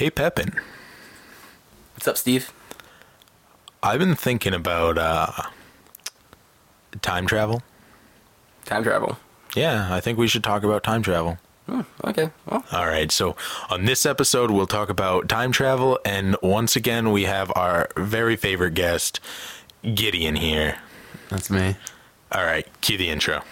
Hey, Pepin. What's up, Steve? I've been thinking about uh, time travel. Time travel. Yeah, I think we should talk about time travel. Hmm, okay. Well, All right, so on this episode, we'll talk about time travel, and once again, we have our very favorite guest, Gideon, here. That's me. All right, cue the intro.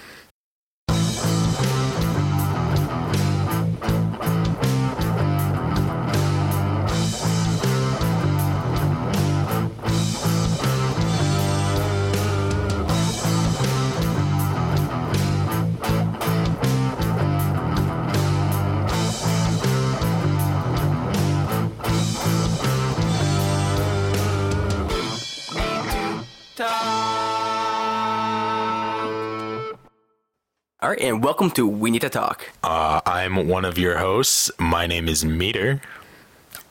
All right, and welcome to We Need to Talk. Uh, I'm one of your hosts. My name is Meader.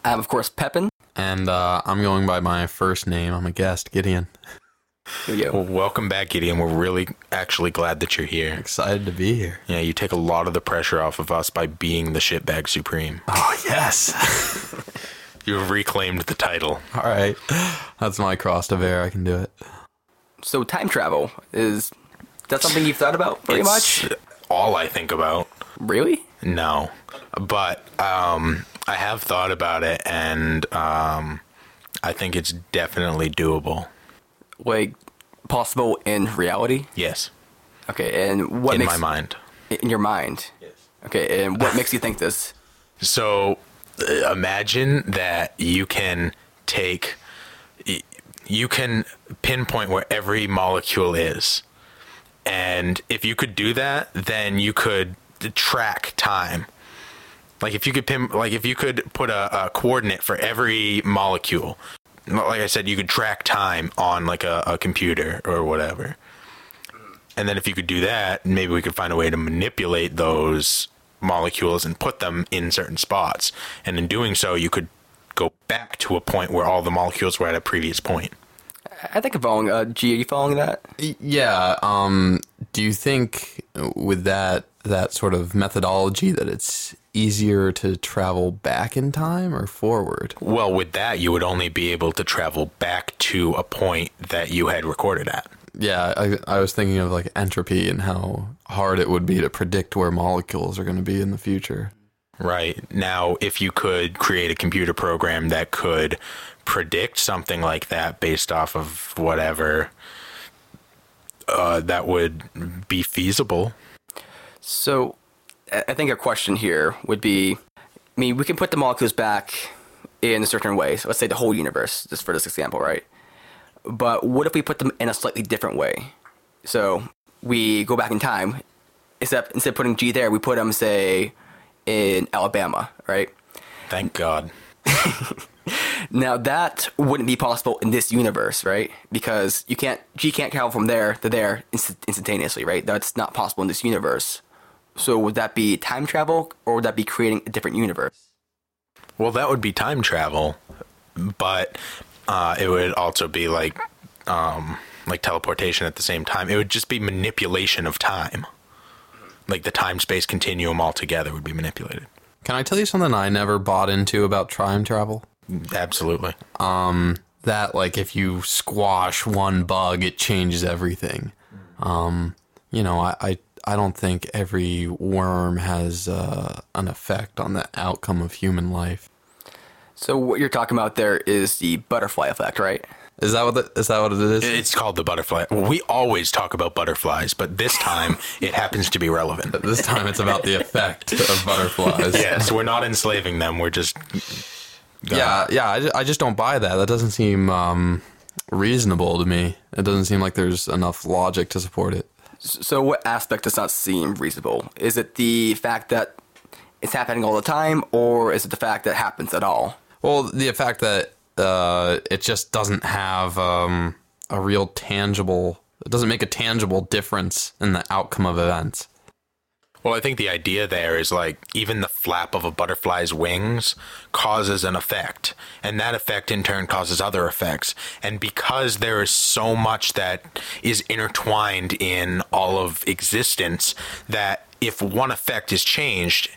I'm, of course, Pepin. And uh, I'm going by my first name. I'm a guest, Gideon. Here we go. Well, welcome back, Gideon. We're really actually glad that you're here. Excited to be here. Yeah, you take a lot of the pressure off of us by being the shitbag supreme. Oh, yes. You've reclaimed the title. All right. That's my cross to bear. I can do it. So, time travel is that something you've thought about very It's much? all I think about. Really? No, but um, I have thought about it, and um, I think it's definitely doable. Like possible in reality? Yes, Okay, and what in makes my mind. in your mind? Yes. Okay, and what makes you think this? So uh, imagine that you can take, you can pinpoint where every molecule is. And if you could do that, then you could track time. Like if you could pin, like if you could put a, a coordinate for every molecule, like I said, you could track time on like a, a computer or whatever. And then if you could do that, maybe we could find a way to manipulate those molecules and put them in certain spots. And in doing so, you could go back to a point where all the molecules were at a previous point. I think I'm following. Uh, G, are you following that? Yeah. Um, do you think with that that sort of methodology that it's easier to travel back in time or forward? Well, with that, you would only be able to travel back to a point that you had recorded at. Yeah, I, I was thinking of like entropy and how hard it would be to predict where molecules are going to be in the future. Right. Now, if you could create a computer program that could predict something like that based off of whatever, uh, that would be feasible. So, I think a question here would be I mean, we can put the molecules back in a certain way. So let's say the whole universe, just for this example, right? But what if we put them in a slightly different way? So we go back in time, except instead of putting G there, we put them, say, in Alabama, right? Thank God. Now that wouldn't be possible in this universe, right? Because you can't G can't travel from there to there inst- instantaneously, right? That's not possible in this universe. So would that be time travel, or would that be creating a different universe? Well, that would be time travel, but uh, it would also be like um, like teleportation at the same time. It would just be manipulation of time. Like the time space continuum altogether would be manipulated. Can I tell you something I never bought into about time travel? Absolutely. that like if you squash one bug it changes everything um you know i i, I don't think every worm has uh, an effect on the outcome of human life So what you're talking about there is the butterfly effect, right? is that what the, is that what it is It's called the butterfly. We always talk about butterflies, but this time it happens to be relevant. this time it's about the effect of butterflies Yes, we're not enslaving them. We're just yeah yeah I, ju- I just don't buy that that doesn't seem um reasonable to me it doesn't seem like there's enough logic to support it So what aspect does not seem reasonable? Is it the fact that it's happening all the time, or is it the fact that it happens at all? Well, the fact that uh, it just doesn't have um, a real tangible, it doesn't make a tangible difference in the outcome of events. Well, I think the idea there is like even the flap of a butterfly's wings causes an effect, and that effect in turn causes other effects. And because there is so much that is intertwined in all of existence, that if one effect is changed,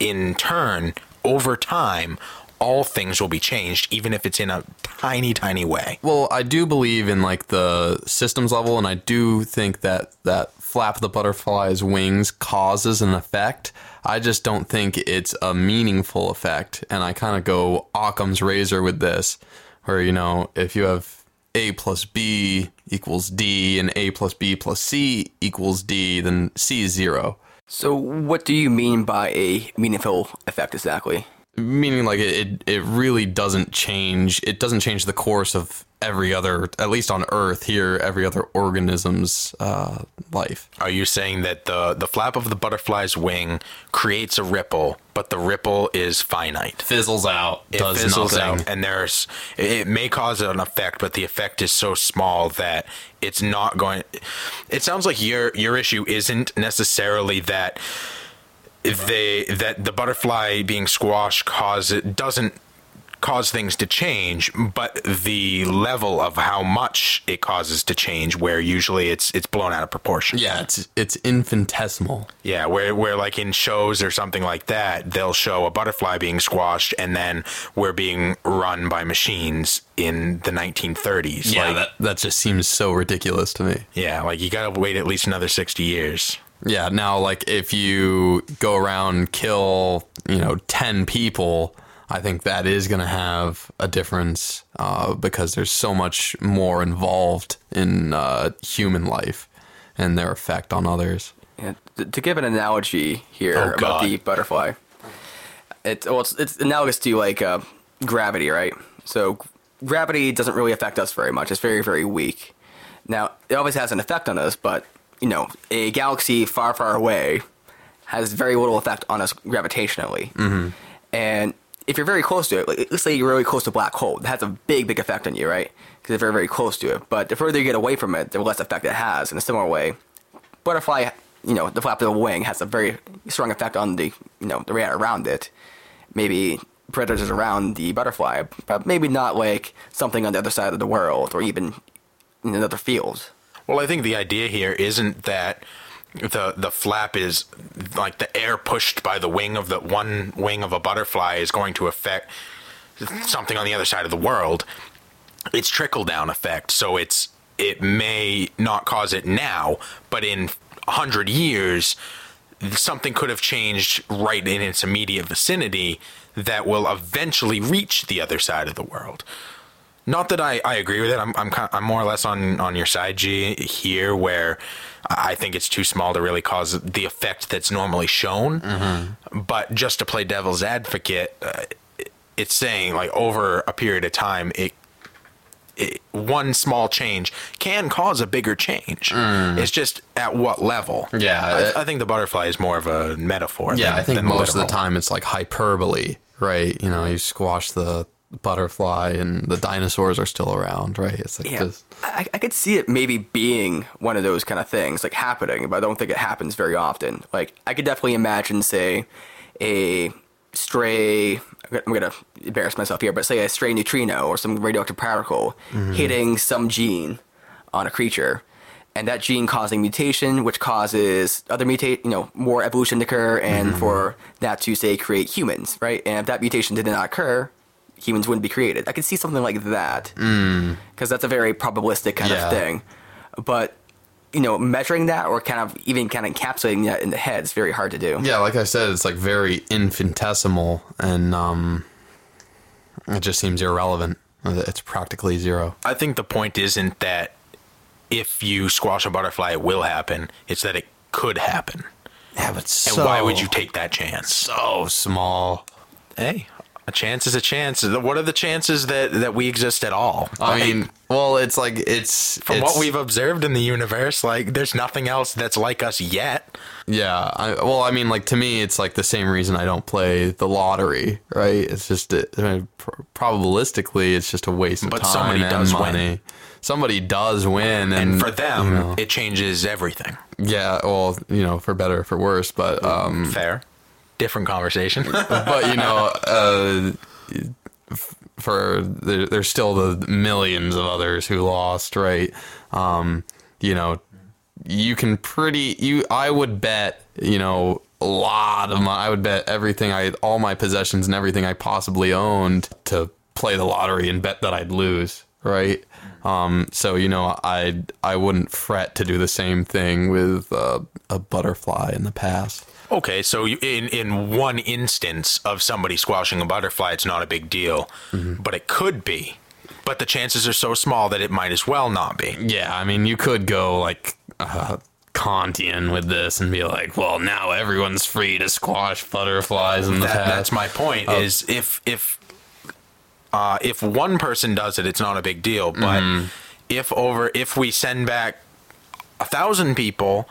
in turn, over time, all things will be changed, even if it's in a tiny, tiny way. Well, I do believe in like the systems level, and I do think that that flap of the butterfly's wings causes an effect. I just don't think it's a meaningful effect, and I kind of go Occam's razor with this, where you know if you have a plus b equals d, and a plus b plus c equals d, then c is zero. So, what do you mean by a meaningful effect exactly? Meaning like it, it it really doesn't change it doesn't change the course of every other at least on earth here every other organism's uh, life Are you saying that the the flap of the butterfly's wing creates a ripple, but the ripple is finite? fizzles out It does fizzles nothing out, and there's it may cause an effect, but the effect is so small that it's not going. It sounds like your your issue isn't necessarily that they that the butterfly being squashed cause it doesn't cause things to change, but the level of how much it causes to change, where usually it's it's blown out of proportion. yeah it's it's infinitesimal Yeah, where where like in shows or something like that, they'll show a butterfly being squashed, and then we're being run by machines in the 1930s. yeah like, that, that just seems so ridiculous to me yeah, like you gotta wait at least another 60 years. Yeah now like if you go around and kill you know 10 people i think that is going to have a difference uh, because there's so much more involved in uh, human life and their effect on others Yeah, th- to give an analogy here Oh, about God. the butterfly, it's well, it's, it's analogous to like uh, gravity, right? So gravity doesn't really affect us very much. It's very, very weak. Now it always has an effect on us, but you know, a galaxy far, far away has very little effect on us gravitationally. Mm-hmm. And if you're very close to it, like, let's say you're really close to a black hole, that has a big, big effect on you, right? Because you're very, very close to it. But the further you get away from it, the less effect it has. In a similar way, butterfly, you know, the flap of the wing has a very strong effect on the, you know, the area around it. Maybe predators around the butterfly, but maybe not like something on the other side of the world or even in another field. Well, I think the idea here isn't that the the flap is like the air pushed by the wing of the one wing of a butterfly is going to affect something on the other side of the world. It's trickle down effect, so it's it may not cause it now, but in a hundred years, something could have changed right in its immediate vicinity that will eventually reach the other side of the world. Not that I, I agree with it. I'm I'm ki- I'm more or less on on your side, G here, where I think it's too small to really cause the effect that's normally shown. But just to play devil's advocate, uh, it's saying like over a period of time, it, it one small change can cause a bigger change. It's just at what level. Yeah, I, it- I think the butterfly is more of a metaphor. Yeah, than- I think most of the time it's like hyperbole, right? You know, you squash the butterfly and the dinosaurs are still around, right? It's like Yeah, this. I, I could see it maybe being one of those kind of things, like happening, but I don't think it happens very often. Like, I could definitely imagine, say, a stray. I'm gonna embarrass myself here, but say a stray neutrino or some radioactive particle mm-hmm. hitting some gene on a creature, and that gene causing mutation, which causes other mutate, you know, more evolution to occur, and mm-hmm. for that to say create humans, right? And if that mutation did not occur, humans wouldn't be created. I could see something like that because that's a very probabilistic kind Yeah. of thing. But you know, measuring that or kind of even kind of encapsulating that in the head is very hard to do. Yeah, like I said, it's like very infinitesimal and um it just seems irrelevant. It's practically zero. I think the point isn't that if you squash a butterfly, it will happen. It's that it could happen. Yeah, but And so why would you take that chance? so small? Hey, a chance is a chance. What are the chances that, that we exist at all? I Like, mean, well, it's like it's from it's- what we've observed in the universe, like there's nothing else that's like us yet. Yeah, I, well, I mean, like to me, it's like the same reason I don't play the lottery, right? It's just I mean, probabilistically, it's just a waste of But time somebody and does win. Somebody does win, and, And for them, you know, it changes everything. yeah, well, you know, for better or for worse, but um, Fair. Different conversation. but you know, uh, for there, there's still the millions of others who lost, right? Um, you know, you can pretty you. I would bet you know a lot of my. I would bet everything I, all my possessions and everything I possibly owned to play the lottery and bet that I'd lose. Right. Um, so you know, I I wouldn't fret to do the same thing with uh, a butterfly in the past. Okay, so in in one instance of somebody squashing a butterfly, it's not a big deal, but it could be. But the chances are so small that it might as well not be. Yeah, I mean, you could go like uh, Kantian with this and be like, well, now everyone's free to squash butterflies in the That, past. that's my point. Is if if uh, if one person does it, it's not a big deal. But if over if we send back a thousand people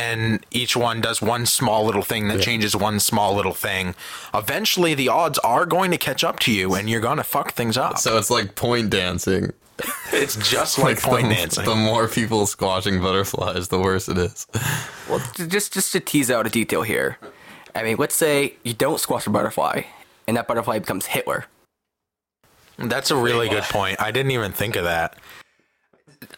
and each one does one small little thing that changes one small little thing, eventually the odds are going to catch up to you and you're going to fuck things up. so it's like point dancing. it's just like point the, dancing. The more people squashing butterflies, the worse it is. Well, just just to tease out a detail here. I mean, let's say you don't squash a butterfly, and that butterfly becomes Hitler. That's a really good point. I didn't even think of that.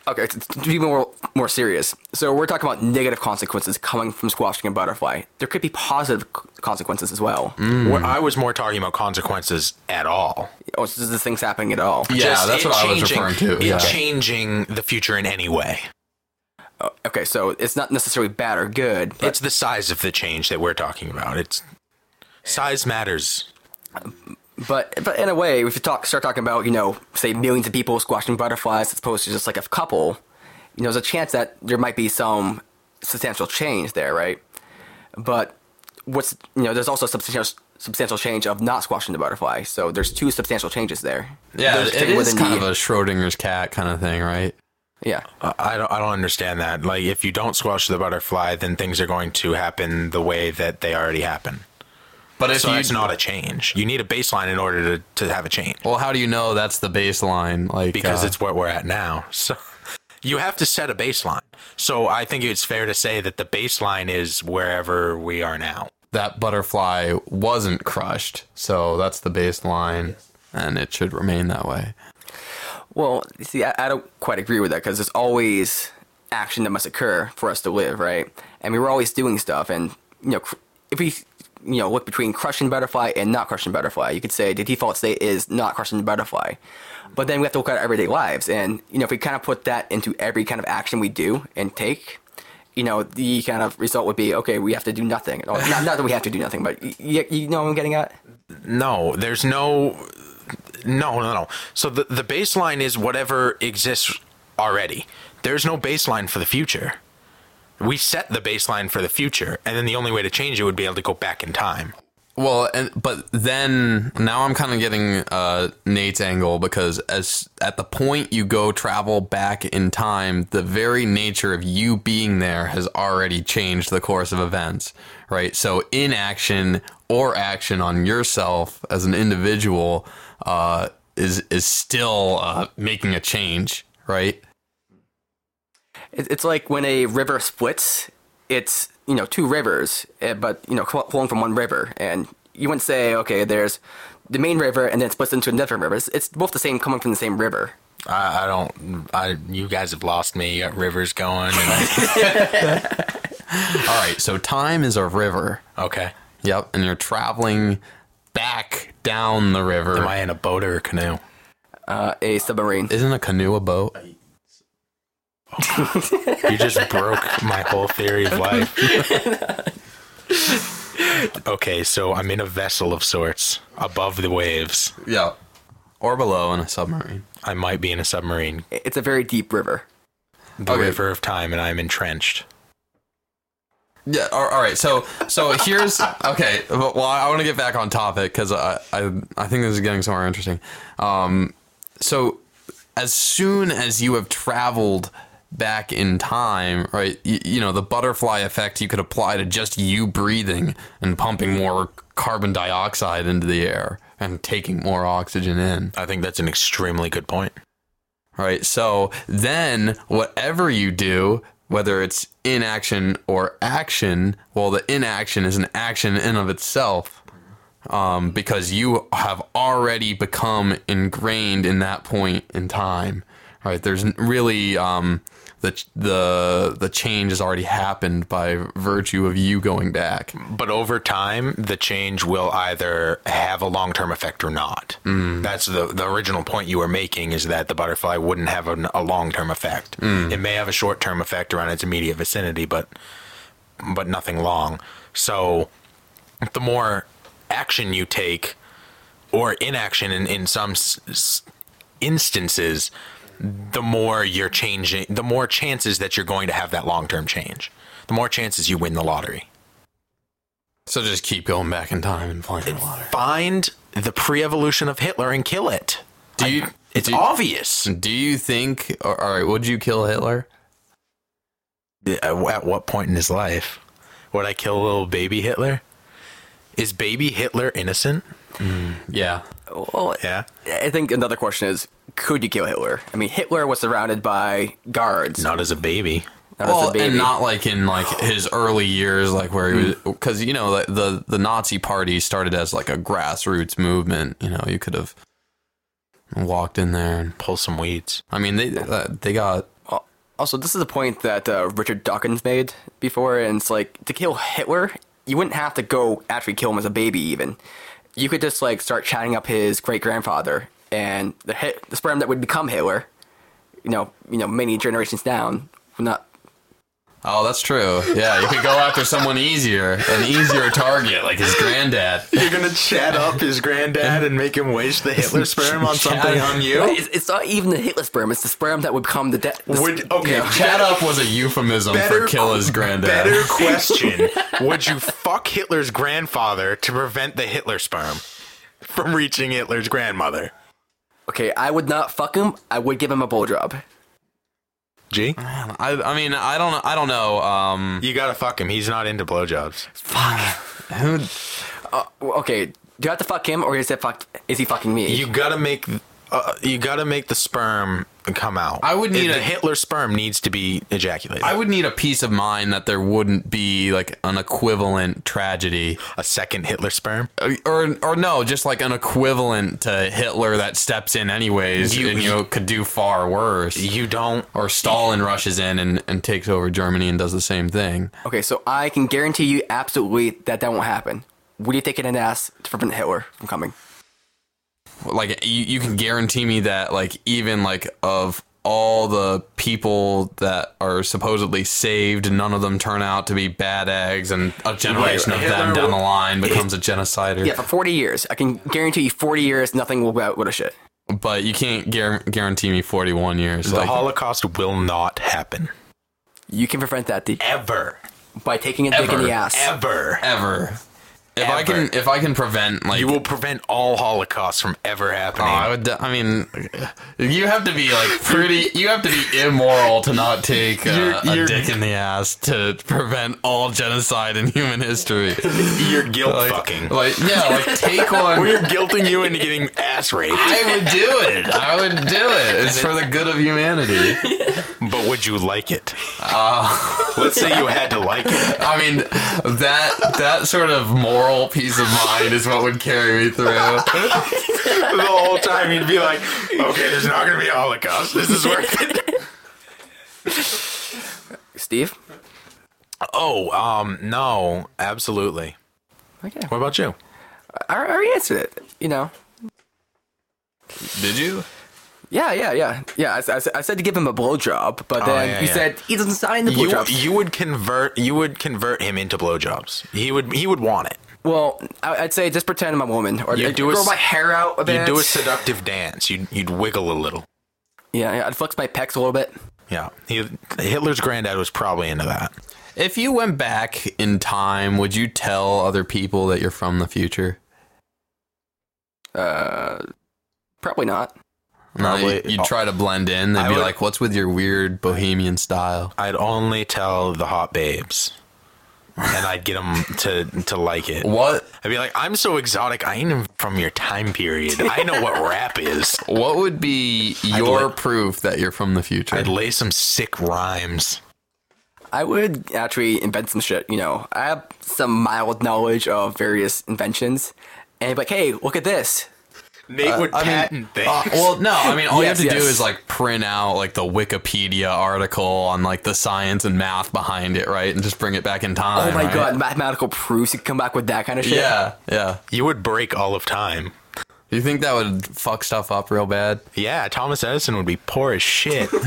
Okay, to to be more more serious. So we're talking about negative consequences coming from squashing a butterfly. There could be positive consequences as well. Mm. Where I was more talking about consequences at all. Oh, so this thing's happening at all. Yeah, Just that's it what I was changing- referring to. It Yeah. changing the future in any way. Oh, okay, so it's not necessarily bad or good. It's the size of the change that we're talking about. It's size matters. Um, But but in a way, if you talk start talking about you know say millions of people squashing butterflies as opposed to just like a couple, you know, there's a chance that there might be some substantial change there, right? But what's you know, there's also substantial substantial change of not squashing the butterfly. So there's two substantial changes there. Yeah, There's it thing kind the- of a Schrodinger's cat kind of thing, right? yeah. Uh, I don't. I don't understand that. Like, if you don't squash the butterfly, then things are going to happen the way that they already happen. But if So you, it's not a change. You need a baseline in order to, to have a change well, how do you know that's the baseline? Like because uh, it's where we're at now. So you have to set a baseline. So I think it's fair to say that the baseline is wherever we are now. that butterfly wasn't crushed, so that's the baseline, and it should remain that way. Well, see, I, I don't quite agree with that because there's always action that must occur for us to live, right? And we were always doing stuff, and you know, if we you know look between crushing butterfly and not crushing butterfly, you could say the default state is not crushing butterfly. But then we have to look at our everyday lives, and you know, if we kind of put that into every kind of action we do and take, you know, the kind of result would be okay, we have to do nothing. Oh, not, not that we have to do nothing, but you, you know what I'm getting at? No, there's no, no, no, no. So the the baseline is whatever exists already. There's no baseline for the future. We set the baseline for the future, and then the only way to change it would be able to go back in time. Well, and but then now I'm kind of getting uh, Nate's angle because as at the point you go travel back in time, the very nature of you being there has already changed the course of events, right? So inaction or action on yourself as an individual uh, is is still uh, making a change, right? It- It's like when a river splits, it's you know two rivers, eh, but you know fl- flowing from one river, and you wouldn't say okay, there's the main river and then it splits into another river. It's, it's both the same, coming from the same river. I, I don't. I you guys have lost me. You got rivers going. And All right, so time is a river. okay, Yep, and you're traveling back down the river. am I in a boat or a canoe? Uh, a submarine. Isn't a canoe a boat? You just broke my whole theory of life. okay, so I'm in a vessel of sorts above the waves. Yeah. Or below in a submarine. I might be in a submarine, It's a very deep river. the Okay. river of time, and I'm entrenched. Yeah. All all right. So so here's okay. Well, I want to get back on topic because I, I I think this is getting somewhere interesting. Um, so as soon as you have traveled back in time, right? You, you know the butterfly effect you could apply to just you breathing and pumping more carbon dioxide into the air and taking more oxygen in. I think that's an extremely good point. right? So then, whatever you do, whether it's inaction or action, well, the inaction is an action in of itself, um, because you have already become ingrained in that point in time, right? There's really um, the the the change has already happened by virtue of you going back. But over time, the change will either have a long term effect or not. Mm. That's the the original point you were making is that the butterfly wouldn't have an, a long term effect. Mm. It may have a short term effect around its immediate vicinity, but but nothing long. So the more action you take, or inaction in, in some s- instances, the more you're changing, the more chances that you're going to have that long term change. The more chances you win the lottery. So just keep going back in time and playing the lottery. Find the pre evolution of Hitler and kill it. Do you? It's do, obvious. Do you think? All right, would you kill Hitler? At what point in his life would I kill a little baby Hitler? Is baby Hitler innocent? Mm, yeah. Well, Yeah. I think another question is, could you kill Hitler? I mean, Hitler was surrounded by guards. Not as a baby. not as a Well, and not like in like his early years, like where he was, because you know the, the the Nazi Party started as like a grassroots movement. You know, you could have walked in there, and Pull some weeds. I mean, they uh, they got Also, this is a point that uh, Richard Dawkins made before, and it's like to kill Hitler, you wouldn't have to go actually kill him as a baby. Even you could just like start chatting up his great grandfather, and the hit, the sperm that would become Hitler, you know, you know, many generations down, would not. Oh, that's true. Yeah, you could go after someone easier, an easier target, like his granddad. You're gonna chat up his granddad and make him waste the Hitler sperm on something on you? It's, it's not even the Hitler sperm; it's the sperm that would become the dead. Would okay, Chat up was a euphemism for kill his granddad. Better question: Would you fuck Hitler's grandfather to prevent the Hitler sperm from reaching Hitler's grandmother? Okay, I would not fuck him. I would give him a blowjob. G, I, I mean, I don't, I don't know. Um, you gotta fuck him. He's not into blowjobs. Fuck. Who, Well, Okay, do I have to fuck him, or is it fuck? Is he fucking me? You gotta make. Uh, you gotta make the sperm come out. I would need the a- Hitler sperm needs to be ejaculated. I would need a peace of mind that there wouldn't be like an equivalent tragedy, a second Hitler sperm. Uh, or or no, just like an equivalent to Hitler that steps in anyways, You- and you know could do far worse. You don't. Or Stalin rushes in and, and takes over Germany and does the same thing. Okay, so I can guarantee you absolutely that that won't happen. What do you think it in the ass to prevent Hitler from coming? Like you, you can guarantee me that like even like of all the people that are supposedly saved none of them turn out to be bad eggs and a generation Right, of them Hitler down the line becomes a genocider Yeah, for 40 years. I can guarantee you 40 years, nothing will go out with a shit. but you can't guar- guarantee me 41 years The like Holocaust will not happen You can prevent that the, ever. by taking a dick in the ass. Ever. ever if i can if i can prevent like You will prevent all Holocausts from ever Oh, happening. I would. I mean, you have to be like pretty. You have to be immoral to not take uh, You're- a you're- dick in the ass to prevent all genocide in human history. You're guilt Like, fucking. like yeah, like take one. We're guilting you into getting ass raped. I would do it. I would do it. It's for the good of humanity. But would you like it? Let's say you had to like it. I mean, that that sort of moral peace of mind is what would carry me through. The whole time you'd be like, okay, there's not going to be a Holocaust. This is worth it. Steve? Oh, um, no, absolutely. Okay. What about you? I, I already answered it. You know. Did you? Yeah, yeah, yeah. Yeah, I, I, I said to give him a blowjob, but Oh, then yeah, you yeah. said he doesn't sign the You, blowjobs. you would convert you would convert him into blowjobs. He would he would want it. Well, I, I'd say just pretend I'm a woman. Or You I'd do a grow s- my hair out a bit. You'd do a seductive dance. You'd you'd wiggle a little. Yeah, yeah, I'd flex my pecs a little bit. Yeah. He, Hitler's granddad was probably into that. If you went back in time, would you tell other people that you're from the future? Uh, probably not. Probably- you- you'd try to blend in. They'd I be would- like, "What's with your weird bohemian style?" I'd only tell the hot babes. And I'd get them to to like it. What I'd be like, I'm so exotic. I ain't from your time period. I know what rap is. What would be your li- proof that you're from the future? I'd lay some sick rhymes. I would actually invent some shit. You know, I have some mild knowledge of various inventions, and be like, hey, look at this. Nate would I mean, patent things. uh, well, no, I mean, all Yes, you have to do is like print out like the Wikipedia article on like the science and math behind it, right, and just bring it back in time. Oh my right? god, mathematical proofs. You can come back with that kind of shit. Yeah, yeah. you would break all of time. You think that would fuck stuff up real bad? Yeah, Thomas Edison would be poor as shit.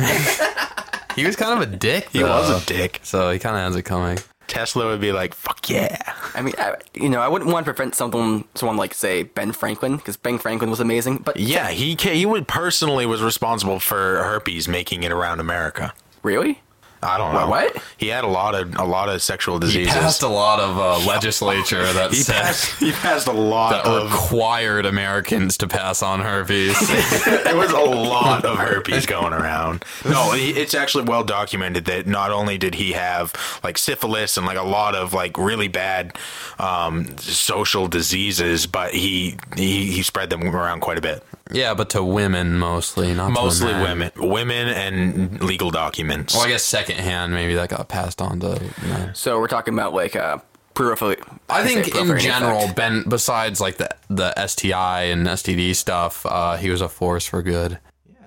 He was kind of a dick. he was a dick. So he kind of has it coming. Tesla would be like, "Fuck yeah." I mean, I, you know, I wouldn't want to prevent someone, someone like say Ben Franklin, because Ben Franklin was amazing. But Yeah, he he would personally was responsible for herpes making it around America. really, I don't know What-? He had a lot of a lot of sexual diseases. He passed a lot of uh, legislature that he said passed he passed a lot that of required Americans to pass on herpes. there was a lot of herpes going around. No, it's actually well documented that not only did he have like syphilis and like a lot of like really bad um, social diseases, but he, he he spread them around quite a bit. Yeah, but to women mostly, not Mostly to women, women, and legal documents. Well, I guess secondhand maybe that got passed on to men. so we're talking about like uh, peripheral. I think in general, effect. Ben, besides like the the STI and STD stuff, uh, he was a force for good. Yeah,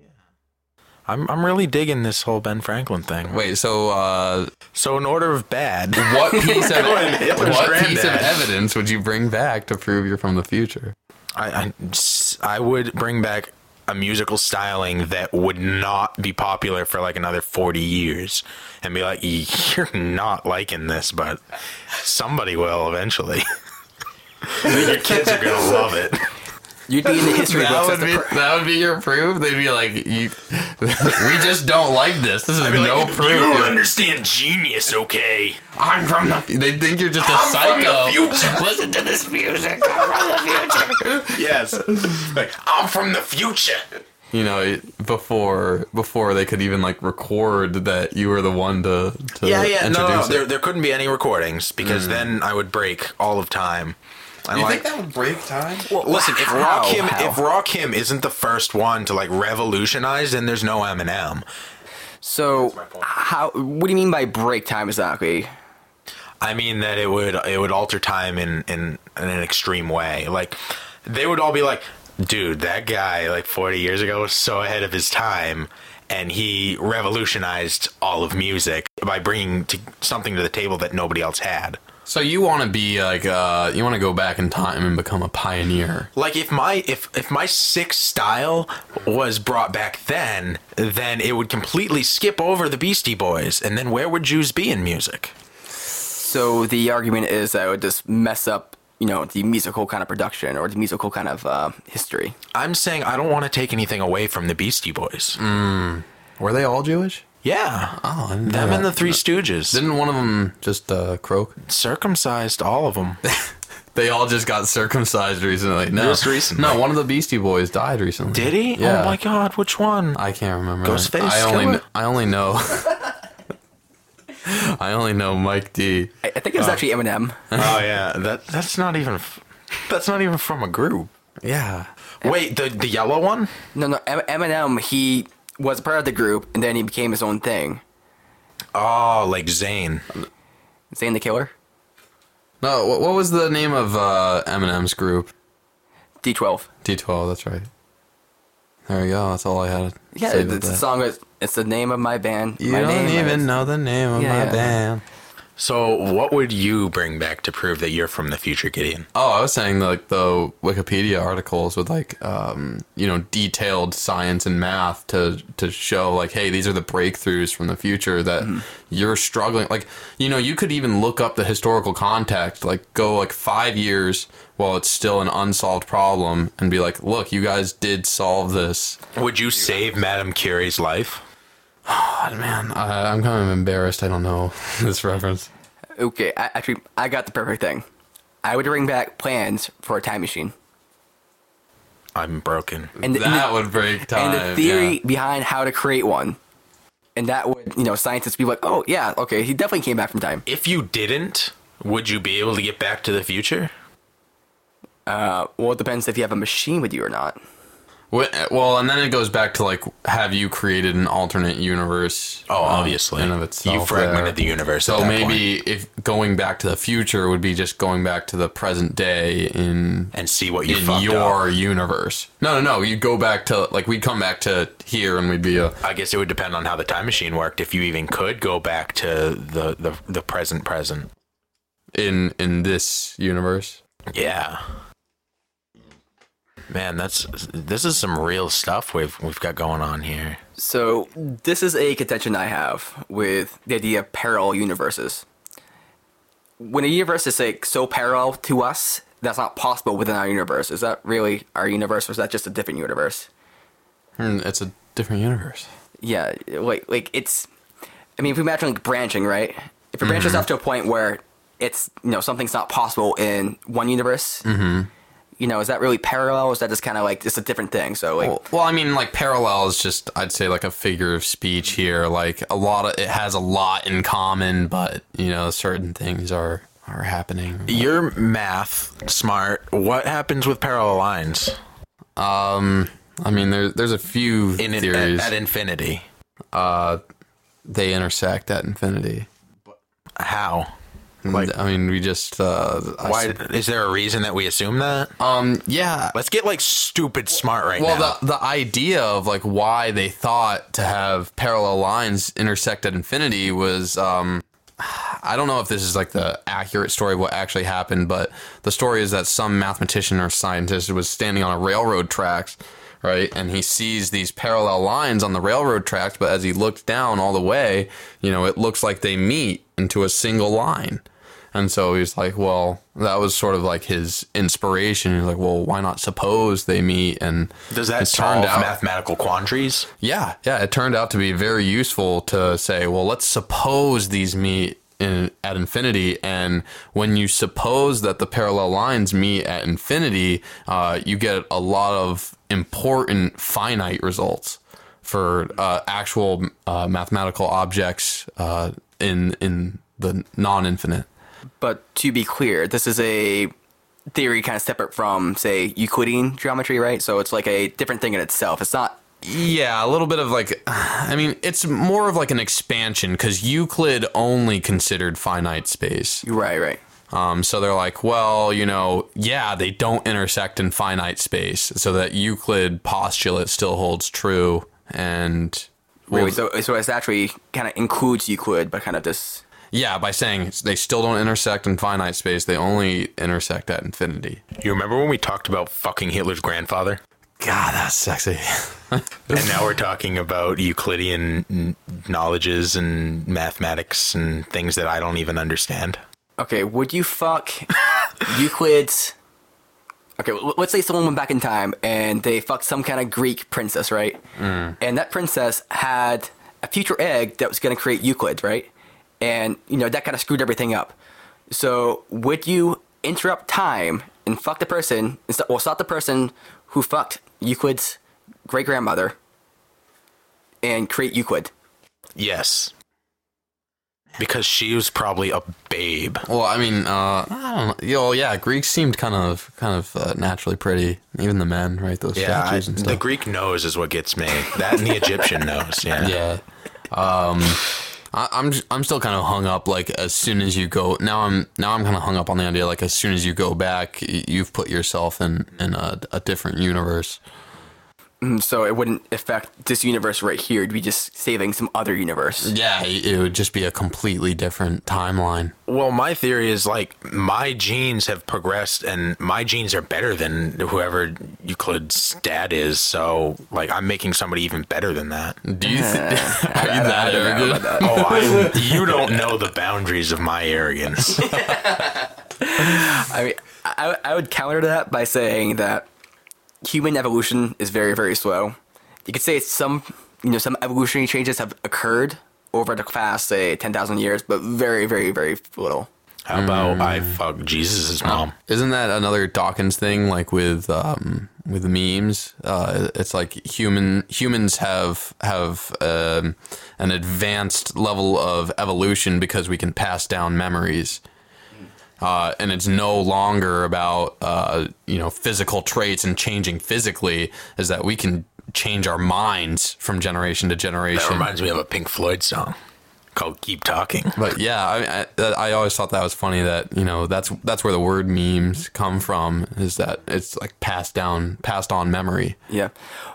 yeah. I'm I'm really digging this whole Ben Franklin thing. Wait, so uh, So in order of bad, what piece of Go ahead, Hitler's what piece of evidence would you bring back to prove you're from the future? I, I I would bring back a musical styling that would not be popular for like another 40 years and be like you're not liking this but somebody will eventually. Your kids are gonna love it you'd be in the history That books. would be per- that would be your proof. They'd be like, you, "We just don't like this. This is no like, proof." you don't understand genius okay I'm from the. They think you're just a I'm from the psycho. future. Listen to this music. I'm from the future. yes like i'm from the future You know, before before they could even like record that you were the one to, to yeah yeah no, no, introduce there, there couldn't be any recordings because mm. then i would break all of time And, You like, think that would break time? Well, listen, if How? Rakim How? if Rakim isn't the first one to like revolutionize, then there's no Eminem. So, my point. how? What do you mean by break time exactly? I mean that it would it would alter time in in, in an extreme way. Like they would all be like, "Dude, that guy like 40 years ago was so ahead of his time." And he revolutionized all of music by bringing to something to the table that nobody else had. So you want to be like uh, you want to go back in time and become a pioneer? Like if my if if my sick style was brought back then, then it would completely skip over the Beastie Boys, and then where would Jews be in music? So the argument is that it would just mess up, you know, the musical kind of production or the musical kind of uh, history. I'm saying I don't want to take anything away from the Beastie Boys. Were they all Jewish? Yeah, Oh, I them that. and the Three Stooges Didn't one of them just uh, croak? circumcised all of them. They all just got circumcised recently. No, Just recently. No, one of the Beastie Boys died recently. Did he? Yeah. Oh my God, which one? I can't remember. Ghostface I only, kn- I only know. I only know Mike D. I, I think it was actually Eminem. oh yeah, that that's not even that's not even from a group. Yeah. Wait, the the yellow one? No, no, Eminem. He was part of the group, and then he became his own thing. Oh, like Zayn. Zayn the Killer, No, what, what was the name of uh, Eminem's group? D12. D12. That's right. There we go. That's all I had. Yeah, say the, about the that. song is it's the name of my band. You my don't name even is- know the name of Yeah, my yeah. band. So, what would you bring back to prove that you're from the future, Gideon? Oh, I was saying like the Wikipedia articles with like um, you know detailed science and math to to show like hey these are the breakthroughs from the future that Mm-hmm. you're struggling like you know you could even look up the historical context like go like 5 years while it's still an unsolved problem and be like look you guys did solve this. Would you save Madame Curie's life? God, man, I, I'm kind of embarrassed I don't know this reference. Okay, I, actually, I got the perfect thing. I would bring back plans for a time machine, I'm broken. and the, and that the- would break time. and the theory yeah. behind how to create one, and that would you know scientists be like, oh yeah, okay, he definitely came back from time. If you didn't, would you be able to get back to the future? Uh, well, it depends if you have a machine with you or not. Well, and then it goes back to like, have you created an alternate universe? Oh, um, obviously. in of itself. You fragmented there? the universe So maybe if going back to the future would be just going back to the present day in and see what you in your up. universe. No, no, no. You go back to like we'd come back to here and we'd be a I guess it would depend on how the time machine worked. If you even could go back to the the, the present present. in in this universe. Yeah. Man, that's this is some real stuff we've we've got going on here. So this is a contention I have with the idea of parallel universes. When a universe is like so parallel to us, that's not possible within our universe. Is that really our universe, or is that just a different universe? Hmm, It's a different universe. Yeah, like like it's. I mean, if we imagine like branching, right? If it branches off to a point where it's you know something's not possible in one universe, mm-hmm. You know, is that really parallel? Or is that just kind of like it's a different thing? So like, Well, well, I mean, like parallel is just I'd say like a figure of speech here. Like a lot of it has a lot in common, but you know, certain things are are happening. You're math smart. What happens with parallel lines Um, I mean, there's there's a few in theories. at, at infinity? Uh, they intersect at infinity. But how? Like, I mean, we just uh, why is there a reason that we assume that? Um, yeah. Let's get like stupid smart right Well, now. Well, the the idea of like why they thought to have parallel lines intersect at infinity was um I don't know if this is like the accurate story of what actually happened, but the story is that some mathematician or scientist was standing on a railroad tracks, right? And he sees these parallel lines on the railroad tracks, but as he looks down all the way, you know, it looks like they meet into a single line. And so he's like, well, that was sort of like his inspiration. He's like, well, why not suppose they meet? And Does that solve mathematical quandaries? yeah, yeah, it turned out to be very useful to say, well, let's suppose these meet in, at infinity, and when you suppose that the parallel lines meet at infinity, uh, you get a lot of important finite results for uh, actual uh, mathematical objects uh, in in the non-infinite. But to be clear, this is a theory kind of separate from, say, Euclidean geometry, right? So it's like a different thing in itself. It's not. Yeah, a little bit of like, I mean, it's more of like an expansion because Euclid only considered finite space. Right, right. Um, so they're like, well, you know, yeah, they don't intersect in finite space, so that Euclid postulate still holds true. And Wait, well, wait, so, so it's actually kind of includes Euclid, but kind of this. Yeah, by saying they still don't intersect in finite space, they only intersect at infinity. You remember when we talked about fucking Hitler's grandfather? God, that's sexy. and now we're talking about Euclidean knowledges and mathematics and things that I don't even understand. Okay, would you fuck Euclid's? Okay, let's say someone went back in time and they fucked some kind of Greek princess, right? Mm. And that princess had a future egg that was going to create Euclid, right? And you know that kind of screwed everything up. So would you interrupt time and fuck the person? and st- Well, stop the person who fucked Euclid's great grandmother and create Euclid. Yes. Because she was probably a babe. well, I mean, uh, I don't know. Yo, yeah, Greeks seemed kind of, kind of uh, naturally pretty. Even the men, right? Those Yeah, I, statues and stuff. the Greek nose is what gets me. That and the Egyptian nose. Yeah. Yeah. Um, I, I'm j- I'm still kind of hung up. Like as soon as you go now, I'm now I'm kind of hung up on the idea. Like as soon as you go back, you've put yourself in in a, a different universe. Mm, So it wouldn't affect this universe right here. It'd be just saving some other universe. Yeah, it it would just be a completely different timeline. Well, my theory is like my genes have progressed and my genes are better than whoever Euclid's dad is. So, like, I'm making somebody even better than that. Do you? Th- are you I that don't know arrogant? that. Oh, I, you don't know the boundaries of my arrogance. I mean, I, I would counter that by saying that human evolution is very, very slow. You could say some, you know, some evolutionary changes have occurred over the past, say, 10,000 years, but very, very, very little. How about I fuck Jesus' mom? Isn't that another Dawkins thing? Like with um, with memes, uh, it's like human humans have have um, an advanced level of evolution because we can pass down memories. Uh, and it's no longer about uh, you know physical traits and changing physically. Is that we can change our minds from generation to generation. That generation. reminds me of a Pink Floyd song called "Keep Talking." But yeah, I, I, I always thought that was funny that you know that's that's where the word memes come from. Is that it's like passed down, passed on memory. Yeah.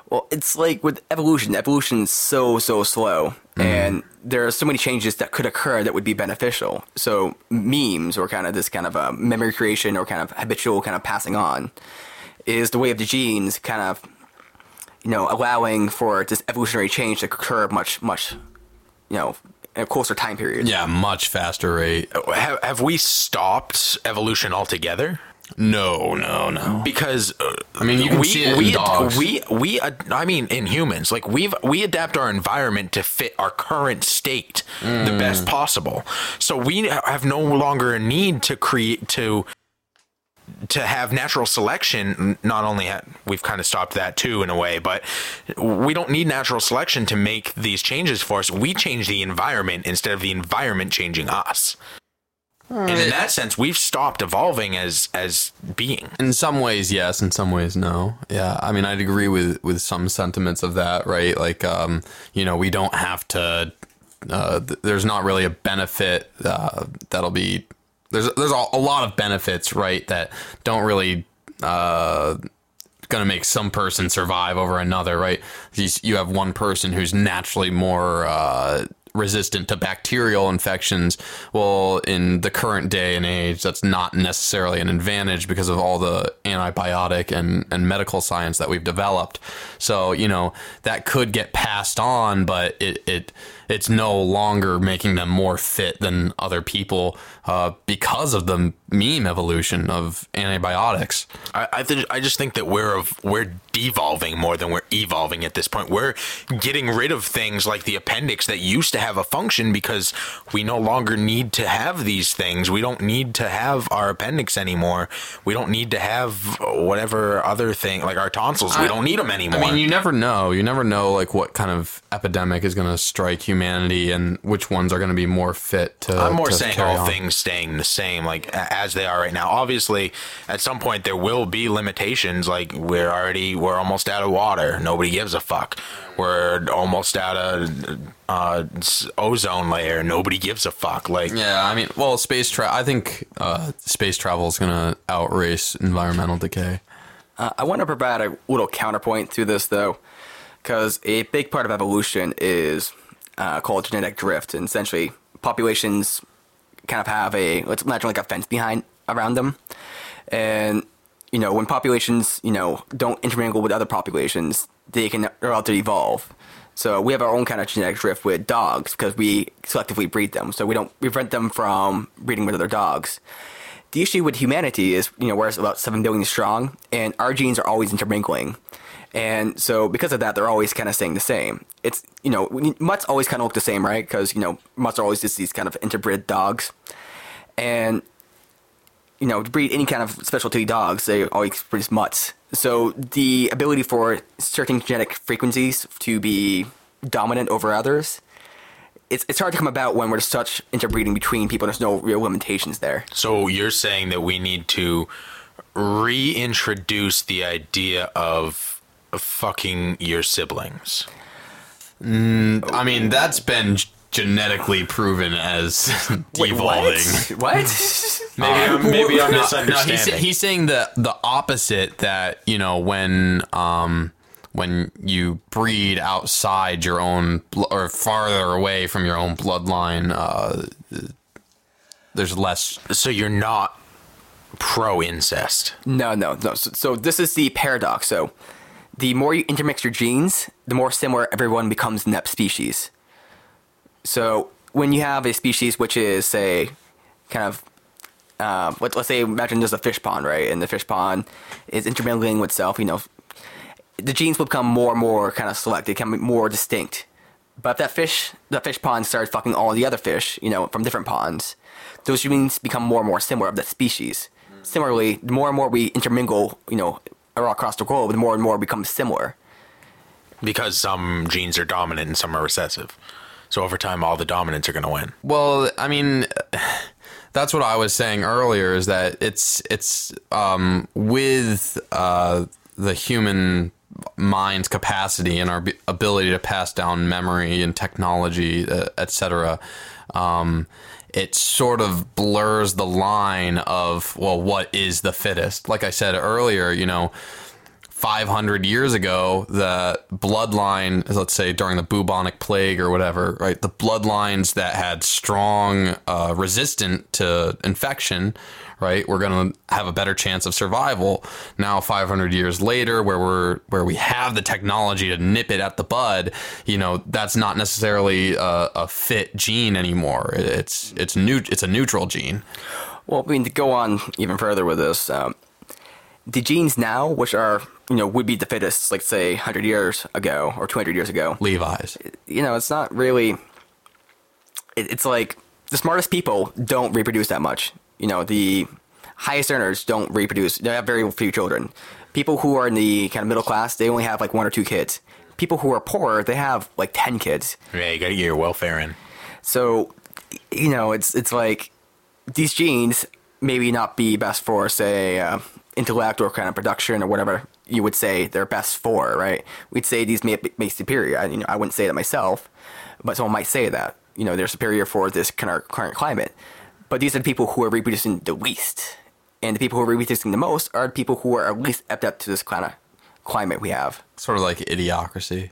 Well, it's like with evolution. Evolution's so so slow, and there are so many changes that could occur that would be beneficial. So memes, or kind of this kind of uh, memory creation, or kind of habitual kind of passing on, is the way of the genes, kind of, you know, allowing for this evolutionary change to occur much much, you know, in a closer time period. Yeah, much faster rate. Have, have we stopped evolution altogether? No, no, no. because uh, I mean, you can we, see it in we, dogs. we we uh, I mean in humans like we've we adapt our environment to fit our current state the Mm. best possible so we have no longer a need to create to to have natural selection not only ha- we've kind of stopped that too in a way but we don't need natural selection to make these changes for us we change the environment instead of the environment changing us and in that sense we've stopped evolving as as being In some ways, yes. In some ways, no. Yeah, I mean, I'd agree with with some sentiments of that, right? Like, um, you know, we don't have to. Uh, th- there's not really a benefit uh, that'll be. There's there's a, a lot of benefits, right? That don't really. Uh, going to make some person survive over another, right? You, you have one person who's naturally more uh, resistant to bacterial infections. Well, in the current day and age, that's not necessarily an advantage because of all the antibiotic and, and medical science that we've developed. So, you know, that could get passed on, but it, it it's no longer making them more fit than other people uh, because of the meme evolution of antibiotics. I I, th- I just think that we're of we're devolving more than we're evolving at this point. We're getting rid of things like the appendix that used to have a function because we no longer need to have these things. We don't need to have our appendix anymore. We don't need to have whatever other thing like our tonsils. We don't need them anymore. I mean, you never know. You never know like what kind of epidemic is going to strike humanity and which ones are going to be more fit to. I'm more to saying carry all on. things staying the same, like as they are right now. Obviously, at some point there will be limitations. Like we're already we're almost out of water. Nobody gives a fuck. We're almost out of uh, ozone layer. Nobody gives a fuck. Like Yeah, I mean, well, space travel. I think uh, space travel is going to outrace environmental decay. Uh, I want to provide a little counterpoint to this, though, because a big part of evolution is uh, called genetic drift, and essentially populations kind of have a let's imagine like a fence behind around them, and you know when populations you know don't intermingle with other populations, they can they're allowed to evolve. So we have our own kind of genetic drift with dogs because we selectively breed them, so we don't prevent them from breeding with other dogs. The issue with humanity is, you know, we're about 7 billion strong, and our genes are always intermingling. And so, because of that, they're always kind of staying the same. It's, you know, mutts always kind of look the same, right? Because, you know, mutts are always just these kind of interbred dogs. And, you know, to breed any kind of specialty dogs, they always produce mutts. So, the ability for certain genetic frequencies to be dominant over others, it's, it's hard to come about when there's such interbreeding between people. There's no real limitations there. so, you're saying that we need to reintroduce the idea of fucking your siblings. I mean, that's been genetically proven as devolving. What? Maybe I'm, maybe I'm No, misunderstanding. he's, he's saying the the opposite that you know when um when you breed outside your own bl- or farther away from your own bloodline, uh, there's less. so you're not pro incest. no, no, no. So, so this is the paradox. So, the more you intermix your genes, the more similar everyone becomes in that species. So, when you have a species which is, say, kind of, uh, let, let's say, imagine there's a fish pond, right? And the fish pond is intermingling with itself. You know, the genes will become more and more kind of select. They become more distinct. But if that fish, that fish pond starts fucking all the other fish, you know, from different ponds, those genes become more and more similar of that species. Similarly, the more and more we intermingle, you know, across the globe, the more and more we become similar. because some genes are dominant and some are recessive. So over time, all the dominants are going to win. Well, I mean, that's what I was saying earlier. Is that it's it's um, with uh, the human mind's capacity and our ability to pass down memory and technology, uh, etc. Um, it sort of blurs the line of well, what is the fittest? Like I said earlier, you know. 500 years ago, the bloodline, let's say during the bubonic plague or whatever, right? The bloodlines that had strong uh, resistant to infection, right? We're going to have a better chance of survival. Now, 500 years later, where we're where we have the technology to nip it at the bud, you know, that's not necessarily a, a fit gene anymore. It's it's new. It's a neutral gene. Well, I mean, to go on even further with this, um, the genes now, which are you know would be the fittest, like say 100 years ago or 200 years ago, Levi's. you know, it's not really. It, it's like the smartest people don't reproduce that much. You know, the highest earners don't reproduce. They have very few children. People who are in the kind of middle class, they only have like one or two kids. People who are poor, they have like 10 kids. Yeah, you got to get your welfare in. So, you know, it's it's like these genes maybe not be best for, say, uh, intellect or kind of production or whatever you would say they're best for, right? We'd say these may be superior. I, you know, I wouldn't say that myself, but someone might say that. You know, they're superior for this kind of current climate. But these are the people who are reproducing the least, and the people who are reproducing the most are the people who are at least adept to this kind of climate we have. Sort of like idiocracy.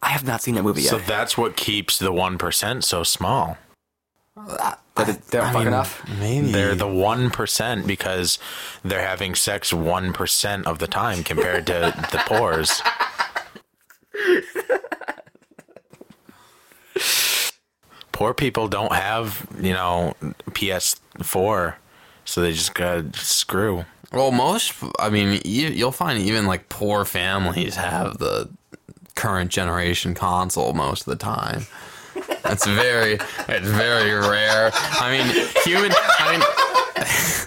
I have not seen that movie yet. So that's what keeps the 1% so small. that they they don't I fuck mean, enough. Maybe They're the 1% because they're having sex 1% of the time compared to the pores. Poor people don't have, you know, PS4, so they just gotta screw. Well, most, I mean, you, you'll find even like poor families have the current generation console most of the time. It's very, it's very rare. I mean, human, I mean,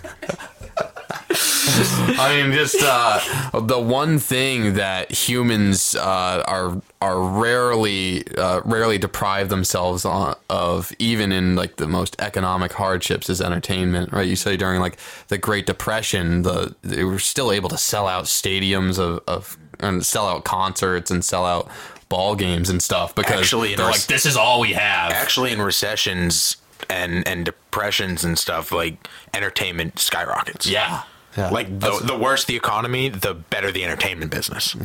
I mean, just uh, the one thing that humans uh, are are rarely uh, rarely deprive themselves on, of, even in like the most economic hardships, is entertainment. Right? You say during like the Great Depression, the they were still able to sell out stadiums of, of and sell out concerts and sell out ball games and stuff because Actually, they're like, this is all we have. Actually, in recessions and and depressions and stuff, like entertainment skyrockets. yeah. Yeah. Like the, That's- the worse the economy, the better the entertainment business.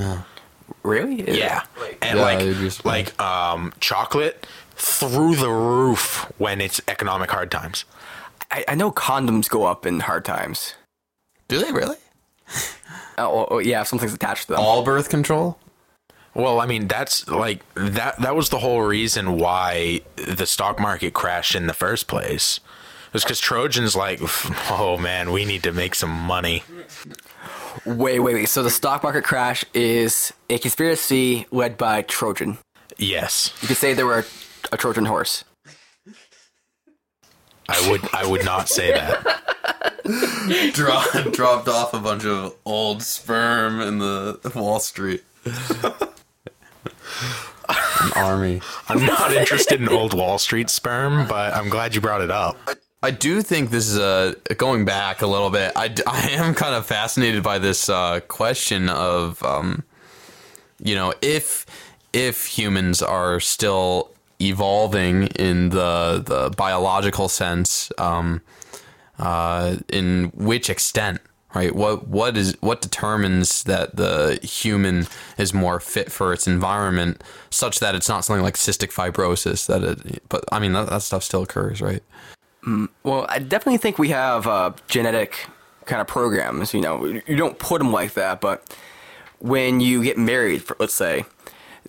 Really? Is Yeah, it- and Yeah, you'd be like surprised. like um chocolate through the roof when it's economic hard times. I, I know condoms go up in hard times. do they really Oh, oh, oh, yeah, if something's attached to them. all birth control? Well, I mean that's like that that was the whole reason why the stock market crashed in the first place. It was because Trojans like, oh man, we need to make some money. Wait, wait, wait. So the stock market crash is a conspiracy led by Trojan. Yes, You could say they were a Trojan horse. I would I would not say that. Dro- dropped off a bunch of old sperm in the Wall Street. An army. I'm not interested in old Wall Street sperm, but I'm glad you brought it up. I do think this is a going back a little bit. I, I am kind of fascinated by this uh, question of, um, you know, if if humans are still evolving in the the biological sense, um, uh, in which extent, right? What what is what determines that the human is more fit for its environment, such that it's not something like cystic fibrosis? That it, but I mean that, that stuff still occurs, right? Well, I definitely think we have uh, genetic kind of programs. You know, you don't put them like that, but when you get married, for, let's say,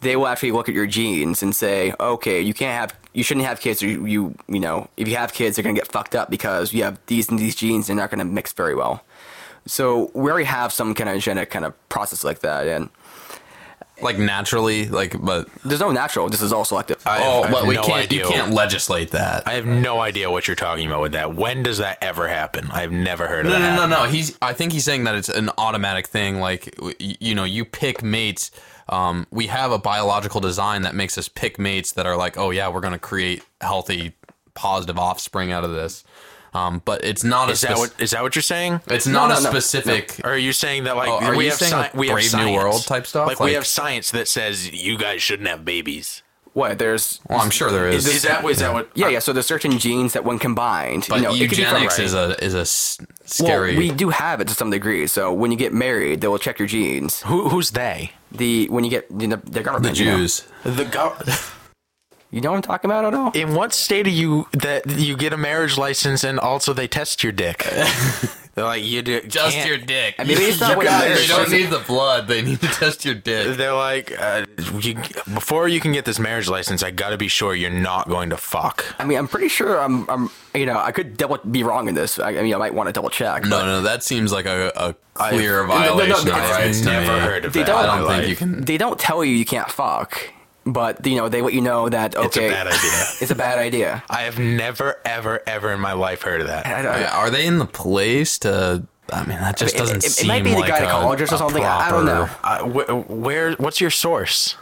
they will actually look at your genes and say, okay, you can't have, you shouldn't have kids. Or you, you, you know, if you have kids, they're gonna get fucked up because you have these and these genes. They're not gonna mix very well. So we already have some kind of genetic kind of process like that, and like naturally, like but there's no natural. This is all selective. I have- oh, I have but we no can't. idea. You can't legislate that. I have no idea what you're talking about with that. When does that ever happen? I've never heard of no, that. no, no, happen. no. He's. I think he's saying that it's an automatic thing. Like w- you know, you pick mates. Um, we have a biological design that makes us pick mates that are like, oh yeah, we're gonna create healthy, positive offspring out of this. Um, but it's not Is a that spec- what is that what you're saying? it's not no, a no, specific. Or are you saying that like Oh, are we you have saying, sci- like, we have Brave New World type stuff? Like, we have science that says you guys shouldn't have babies. What there's Well, I'm sure there is. Is, that is that what? yeah yeah. So there's certain genes that when combined, but you know, it could be from- eugenics is a is a s- scary. Well, we do have it to some degree. So when you get married, they will check your genes. Who, who's they? The when you get you know, the the government, you know. Jews. The gov- You know what I'm talking about it at all? In what state are you that you get a marriage license and also they test your dick? They're like you do Just can't- your dick. I mean, it's not You what got it it. is. they don't need the blood. They need to test your dick. They're like, uh, you, before you can get this marriage license, I got to be sure you're not going to fuck. I mean, I'm pretty sure I'm, I'm you know, I could double be wrong in this. I, I mean, I might want to double check. No, but no, that seems like a, a clear no, no, no, violation it's- I've never heard of They that. don't- I don't think you can. They don't tell you you can't fuck, but you know they let you know that okay, It's a bad idea. It's a bad idea. I have never, ever, ever in my life heard of that. I don't- Are they in the place to? I mean, that just It- doesn't it- it seem It might be the like a- gynecologist or something. I- I don't know. Uh, wh- where? What's your source?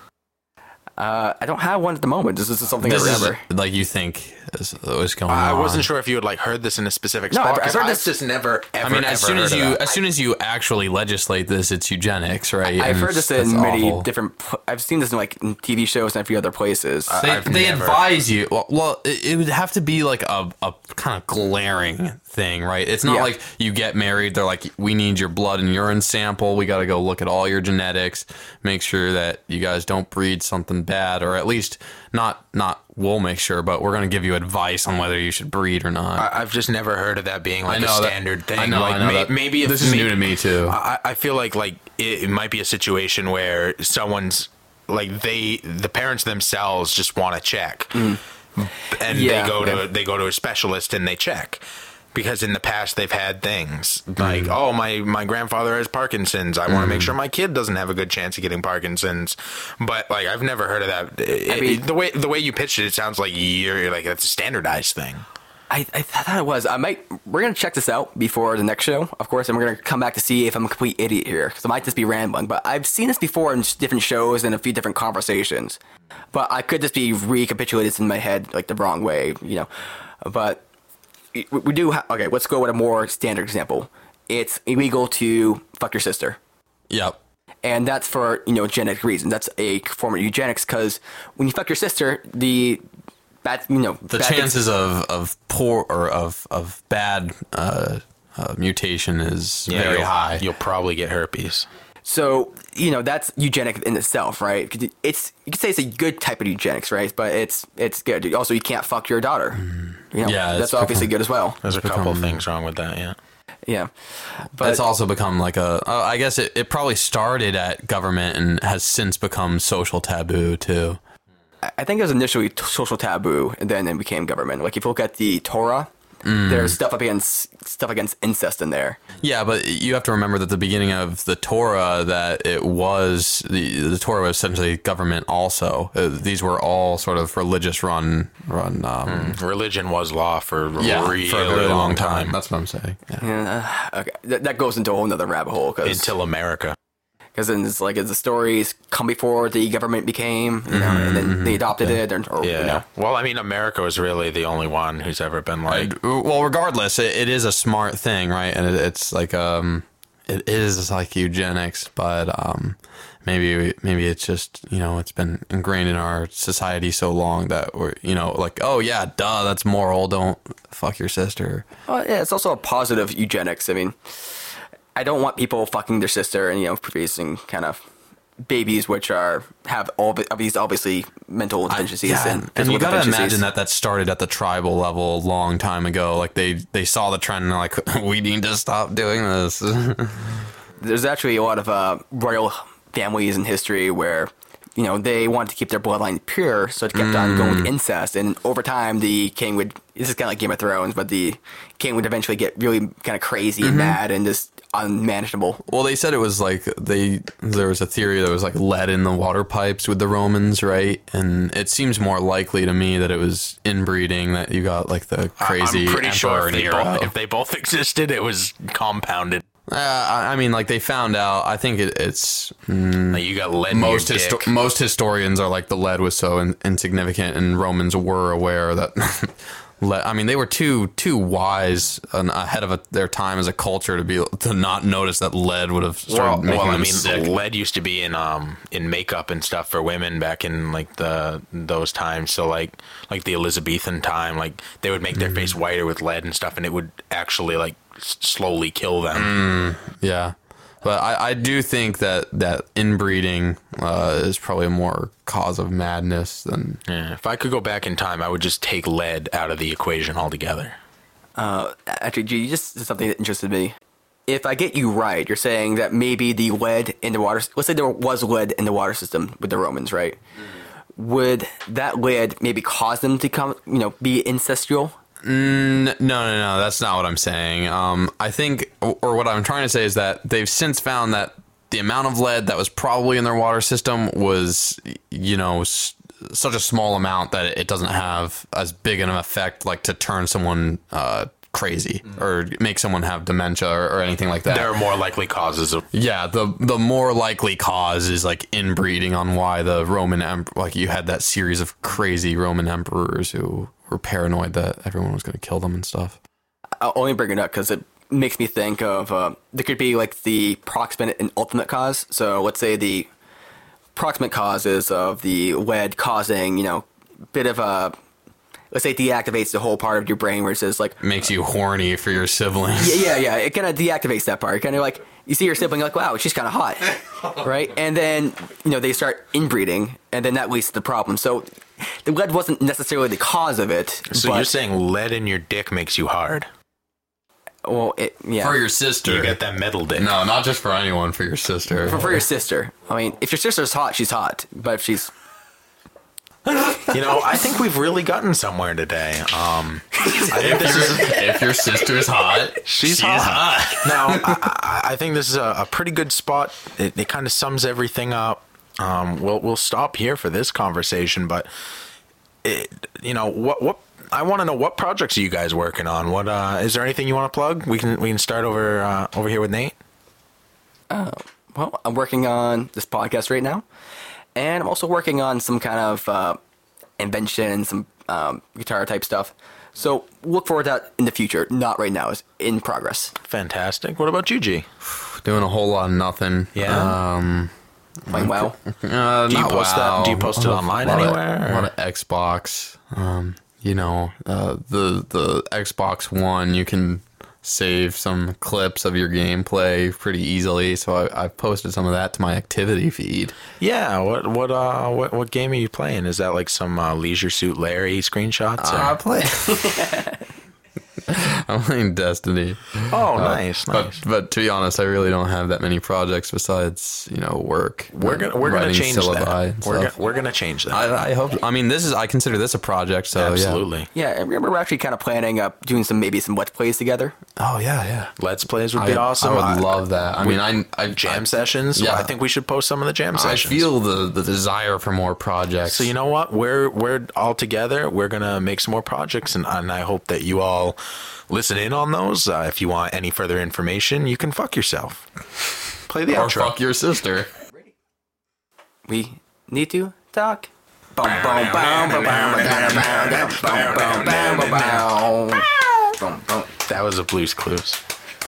Uh, I don't have one at the moment. This is something This I is remember. like you think is what's going on. I on. wasn't sure if you had like heard this in a specific No, spot. I've- I've 'cause heard I've this- just never, ever. I mean, as ever soon as you as soon as you actually legislate this, it's eugenics, right? I've And heard this in many awful. different. I've seen this in like in TV shows and a few other places. They, they never- advise you. Well, well it, it would have to be like a, a kind of glaring thing, right? It's not Yeah. like you get married. They're like, we need your blood and urine sample. We got to go look at all your genetics, make sure that you guys don't breed something bad, or at least not not. We'll make sure, but we're going to give you advice on whether you should breed or not. I- I've just never heard of that being like a know that- standard thing. I know, like I know may- that. maybe if This is may- new to me, too. I, I feel like like it, it might be a situation where someone's like they the parents themselves just want to check, mm. and Yeah, they go to yeah. they go to a specialist and they check. Because in the past they've had things Mm-hmm. like, oh my my grandfather has Parkinson's. I want to make sure my kid doesn't have a good chance of getting Parkinson's. But like I've never heard of that. It- mean- the way the way you pitched it, it sounds like you're like that's a standardized thing. I, I thought it was. I might. We're gonna check this out before the next show, of course, and we're gonna come back to see if I'm a complete idiot here because I might just be rambling. But I've seen this before in different shows and a few different conversations. But I could just be recapitulating this in my head like the wrong way, you know. But we, we do. Ha- okay, let's go with a more standard example. It's illegal to fuck your sister. yep. and that's for you know genetic reasons. That's a form of eugenics because when you fuck your sister, the bad you know The bad things- chances of, of poor or of of bad uh, uh, mutation is very high. You'll probably get herpes. So you know that's eugenic in itself, right? It's you could say it's a good type of eugenics, right? But it's it's good. Also, you can't fuck your daughter. You know, Yeah, that's obviously become- good as well. There's a couple become- things wrong with that, yeah. Yeah, But it's also become like a. Uh, I guess it, it probably started at government and has since become social taboo too. I- I think it was initially t- social taboo, and then it became government. Like if you look at the Torah, Mm. there's stuff against stuff against incest in there. Yeah, but you have to remember that the beginning of the Torah that it was the the Torah was essentially government. Also, uh, these were all sort of religious run run. Um, Religion was law for a Yeah, really for a very long, long time. time. That's what I'm saying. Yeah. Yeah, okay, that, that goes into a whole nother rabbit hole because Until America. Because then it's like as the stories come before the government became, you know, and then they adopted it, or, or Yeah. you know, Well, I mean, America was really the only one who's ever been like. Well, regardless, it, it is a smart thing, right? And it, it's like um, it is like eugenics, but um, maybe maybe it's just you know it's been ingrained in our society so long that we're you know like oh yeah, duh, that's moral. Don't fuck your sister. well, yeah, it's also a positive eugenics. I mean, I don't want people fucking their sister and you know producing kind of babies which are have all of these obviously mental deficiencies Yeah, and, and, you gotta imagine that that started at the tribal level a long time ago. Like they they saw the trend and they're like we need to stop doing this. there's actually a lot of uh, royal families in history where you know they wanted to keep their bloodline pure, so it kept on going Mm. with incest, and over time the king would. This is kind of like Game of Thrones, but the king would eventually get really kind of crazy Mm-hmm. and mad and just unmanageable. Well, they said it was like they there was a theory that was like lead in the water pipes with the Romans, right? And it seems more likely to me that it was inbreeding that you got like the crazy I'm pretty sure if they, Nero. both, if they both existed, it was compounded. Uh, I mean, like they found out. I think it, it's Like you got lead most histo- most historians are like the lead was so in- insignificant, and Romans were aware that le- I mean, they were too too wise and ahead of a, their time as a culture to be to not notice that lead would have started Well, making well, I them mean, sick. lead used to be in um in makeup and stuff for women back in like the those times. So like like the Elizabethan time, like they would make their Mm-hmm. face whiter with lead and stuff, and it would actually like s- slowly kill them. Yeah, but I, I do think that that inbreeding uh, is probably a more cause of madness than Yeah. If I could go back in time, I would just take lead out of the equation altogether. Uh, actually, G, you just said something that interested me. If I get you right, you're saying that maybe the lead in the water. Let's say there was lead in the water system with the Romans, right? Would that lead maybe cause them to come, you know, be incestual? N- No, no, no. That's not what I'm saying. Um, I think, or what I'm trying to say is that they've since found that the amount of lead that was probably in their water system was, you know, s- such a small amount that it doesn't have as big an effect, like to turn someone uh, crazy or make someone have dementia or, or anything like that. There are more likely causes of Yeah, the the more likely cause is like inbreeding on why the Roman em- like you had that series of crazy Roman emperors who were paranoid that everyone was going to kill them and stuff. I'll only bring it up because it makes me think of uh, there could be like the proximate and ultimate cause. So let's say the proximate causes of the lead causing, you know, bit of a let's say it deactivates the whole part of your brain where it says like Makes you horny for your siblings. yeah, yeah, yeah. It kind of deactivates that part. Kind of like you see your sibling, like, wow, she's kind of hot, right? And then you know they start inbreeding, and then that leads to the problem. So the lead wasn't necessarily the cause of it. So but, you're saying lead in your dick makes you hard? well, it, yeah. For your sister. You get that metal dick. no, not just for anyone, for your sister. for, for your sister. I mean, if your sister's hot, she's hot. But if she's You know, I think we've really gotten somewhere today. Um, I think this is if your sister's hot, she's, hot. now, I, I, I think this is a, a pretty good spot. It, it kind of sums everything up. Um, we'll we'll stop here for this conversation, but it, you know what what I want to know what projects are you guys working on? What uh, is there anything you want to plug? We can we can start over uh, over here with Nate. well, I'm working on this podcast right now, and I'm also working on some kind of uh, invention, some um, guitar type stuff. So look forward to that in the future. Not right now. It's in progress. Fantastic. What about you, G? doing a whole lot of nothing. Yeah? Um, Playing WoW. Uh, Do you post that- do you post it A lot online of- anywhere, A lot of Xbox. Um, you know, uh, the the Xbox One, you can save some clips of your gameplay pretty easily. So I, I've posted some of that to my activity feed. Yeah. What what uh what what game are you playing? Is that like some uh, Leisure Suit Larry screenshots? or- I play. I'm playing Destiny. oh, uh, nice, But nice. but to be honest, I really don't have that many projects besides you know work. we're gonna we're gonna change syllabi that. and We're stuff. gonna, we're gonna change that. I, I hope. I mean, this is. I consider this a project. So Absolutely. Yeah, and remember we're actually kind of planning up doing some maybe some let's plays together. Oh yeah, yeah. Let's plays would be I, awesome. I would love that. I mean, I, I jam I, sessions. yeah. I think we should post some of the jam sessions. I feel the the desire for more projects. So you know what? We're we're all together. We're gonna make some more projects, and, and I hope that you all listen in on those. Uh, if you want any further information, you can fuck yourself. Play the or outro. fuck your sister. We need to talk. That was a Blue's Clues.